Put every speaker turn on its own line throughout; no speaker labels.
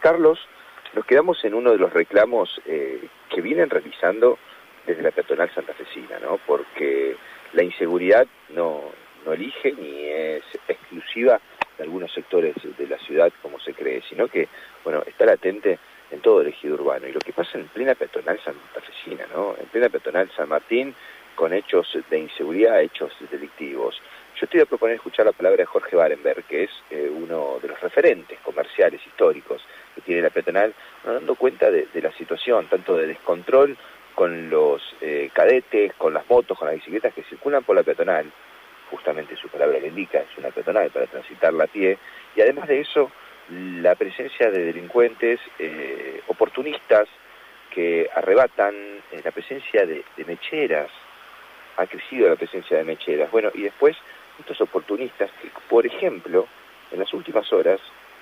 Carlos, nos quedamos en uno de los reclamos eh, que vienen realizando desde la peatonal santafesina, ¿no? Porque la inseguridad no, no elige ni es exclusiva de algunos sectores de la ciudad como se cree, sino que, bueno, está latente en todo el ejido urbano. Y lo que pasa en plena peatonal santafesina, ¿no? En plena peatonal San Martín, con hechos de inseguridad, hechos delictivos. Yo te voy a proponer escuchar la palabra de Jorge Barenberg, que es eh, uno de los referentes comerciales históricos tiene la peatonal, dando cuenta de, la situación, tanto de descontrol con los eh, cadetes, con las motos, con las bicicletas que circulan por la peatonal, justamente su palabra le indica, es una peatonal para transitarla a pie, y además de eso, la presencia de delincuentes eh, oportunistas que arrebatan eh, la presencia de, mecheras, ha crecido la presencia de mecheras. Bueno, y después estos oportunistas que, por ejemplo, en las últimas horas,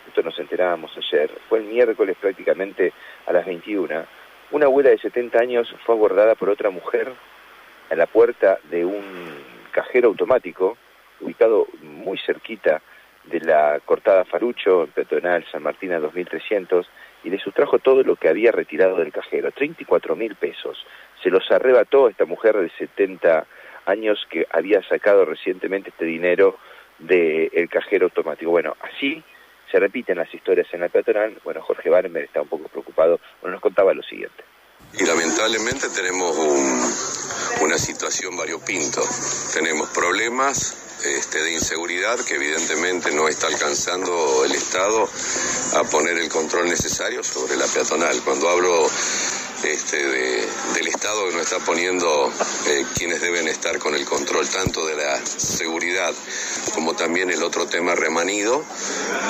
esto nos enterábamos ayer, fue el miércoles prácticamente a las 21, una abuela de 70 años fue abordada por otra mujer a la puerta de un cajero automático ubicado muy cerquita de la cortada Farucho, en Peatonal San Martín a 2.300, y le sustrajo todo lo que había retirado del cajero, 34 mil pesos. Se los arrebató esta mujer de 70 años que había sacado recientemente este dinero del cajero automático. Bueno, así se repiten las historias en la peatonal. Bueno, Jorge Barmer está un poco preocupado. Nos contaba lo siguiente.
Y lamentablemente tenemos una situación variopinto. Tenemos problemas este, de inseguridad que evidentemente no está alcanzando el Estado a poner el control necesario sobre la peatonal. Cuando hablo este, del Estado que no está poniendo eh, quienes deben estar con el control tanto de la seguridad como también el otro tema remanido,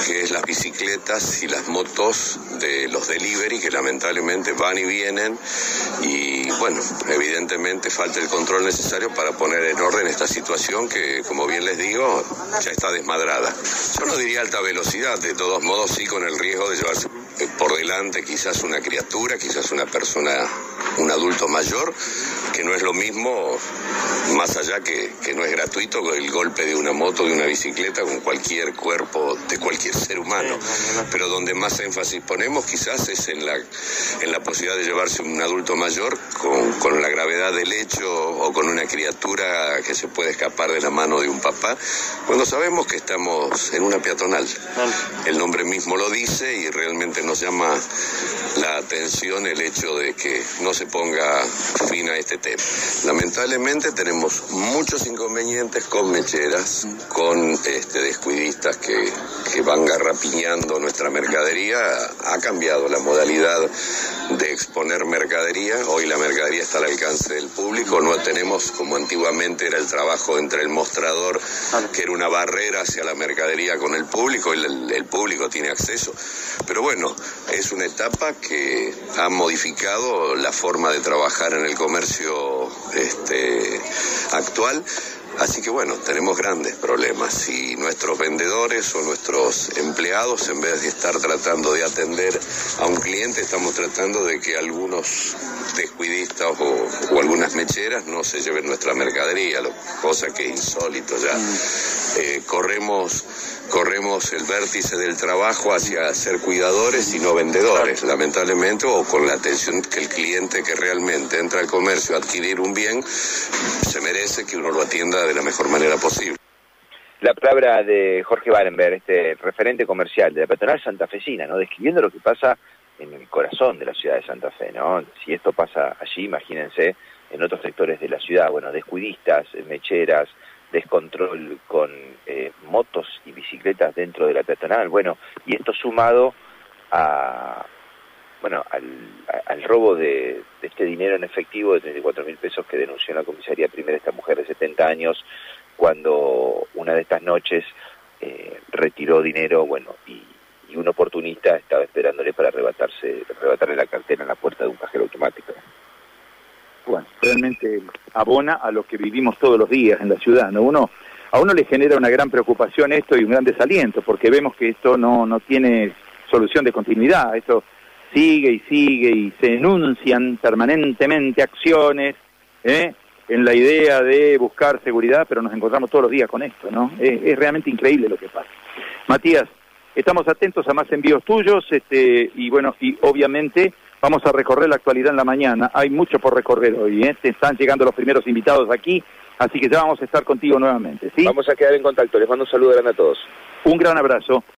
que es las bicicletas y las motos de los delivery que lamentablemente van y vienen y bueno, evidentemente falta el control necesario para poner en orden esta situación que como bien les digo ya está desmadrada. Yo no diría alta velocidad, de todos modos sí con el riesgo de llevarse por delante quizás una criatura, quizás una persona, un adulto mayor, que no es lo mismo, más allá que, que no es gratuito el golpe de una moto, de una bicicleta con cualquier cuerpo de cualquier ser humano. Pero donde más énfasis ponemos quizás es en la, en la posibilidad de llevarse un adulto mayor con, con la gravedad del hecho o con una criatura que se puede escapar de la mano de un papá, cuando sabemos que estamos en una peatonal. El nombre mismo lo dice y realmente nos llama la atención el hecho de que no se ponga fin a este tema. Lamentablemente tenemos muchos inconvenientes con mecheras, con este, descuidistas que, que van garrapiñando nuestra mercadería. Ha cambiado la modalidad de exponer mercadería. Hoy la mercadería está al alcance del público. No tenemos como antiguamente era el trabajo entre el mostrador, que era una barrera hacia la mercadería con el público, el, el público tiene acceso. Pero bueno, es una etapa que ha modificado la forma de trabajar en el comercio este, actual. Así que bueno, tenemos grandes problemas y nuestros vendedores o nuestros empleados, en vez de estar tratando de atender a un cliente, estamos tratando de que algunos descuidistas o, algunas mecheras no se lleven nuestra mercadería, cosa que es insólito ya. Mm. Eh, corremos corremos el vértice del trabajo hacia ser cuidadores y no vendedores, lamentablemente, o con la atención que el cliente que realmente entra al comercio a adquirir un bien, se merece que uno lo atienda de la mejor manera posible.
La palabra de Jorge Barenberg, este referente comercial de la peatonal santafesina, ¿no? describiendo lo que pasa en el corazón de la ciudad de Santa Fe, ¿no? Si esto pasa allí, imagínense en otros sectores de la ciudad, bueno, descuidistas, mecheras, descontrol con eh, motos y bicicletas dentro de la peatonal. Bueno, y esto sumado a bueno al, robo de, este dinero en efectivo de 34 mil pesos que denunció en la comisaría primera esta mujer de 70 años cuando una de estas noches eh, retiró dinero, bueno, y, y, un oportunista estaba esperándole para arrebatarse, arrebatarle la cartera en la puerta de un cajero automático
realmente abona a lo que vivimos todos los días en la ciudad, ¿no? Uno, a uno le genera una gran preocupación esto y un gran desaliento, porque vemos que esto no, no tiene solución de continuidad, esto sigue y sigue y se enuncian permanentemente acciones ¿eh? en la idea de buscar seguridad, pero nos encontramos todos los días con esto, ¿no? Es, es realmente increíble lo que pasa. Matías, estamos atentos a más envíos tuyos, este, y bueno, y obviamente vamos a recorrer la actualidad en la mañana. Hay mucho por recorrer hoy, ¿eh? Te están llegando los primeros invitados aquí, así que ya vamos a estar contigo nuevamente, ¿sí?
Vamos a quedar en contacto. Les mando un saludo grande a todos.
Un gran abrazo.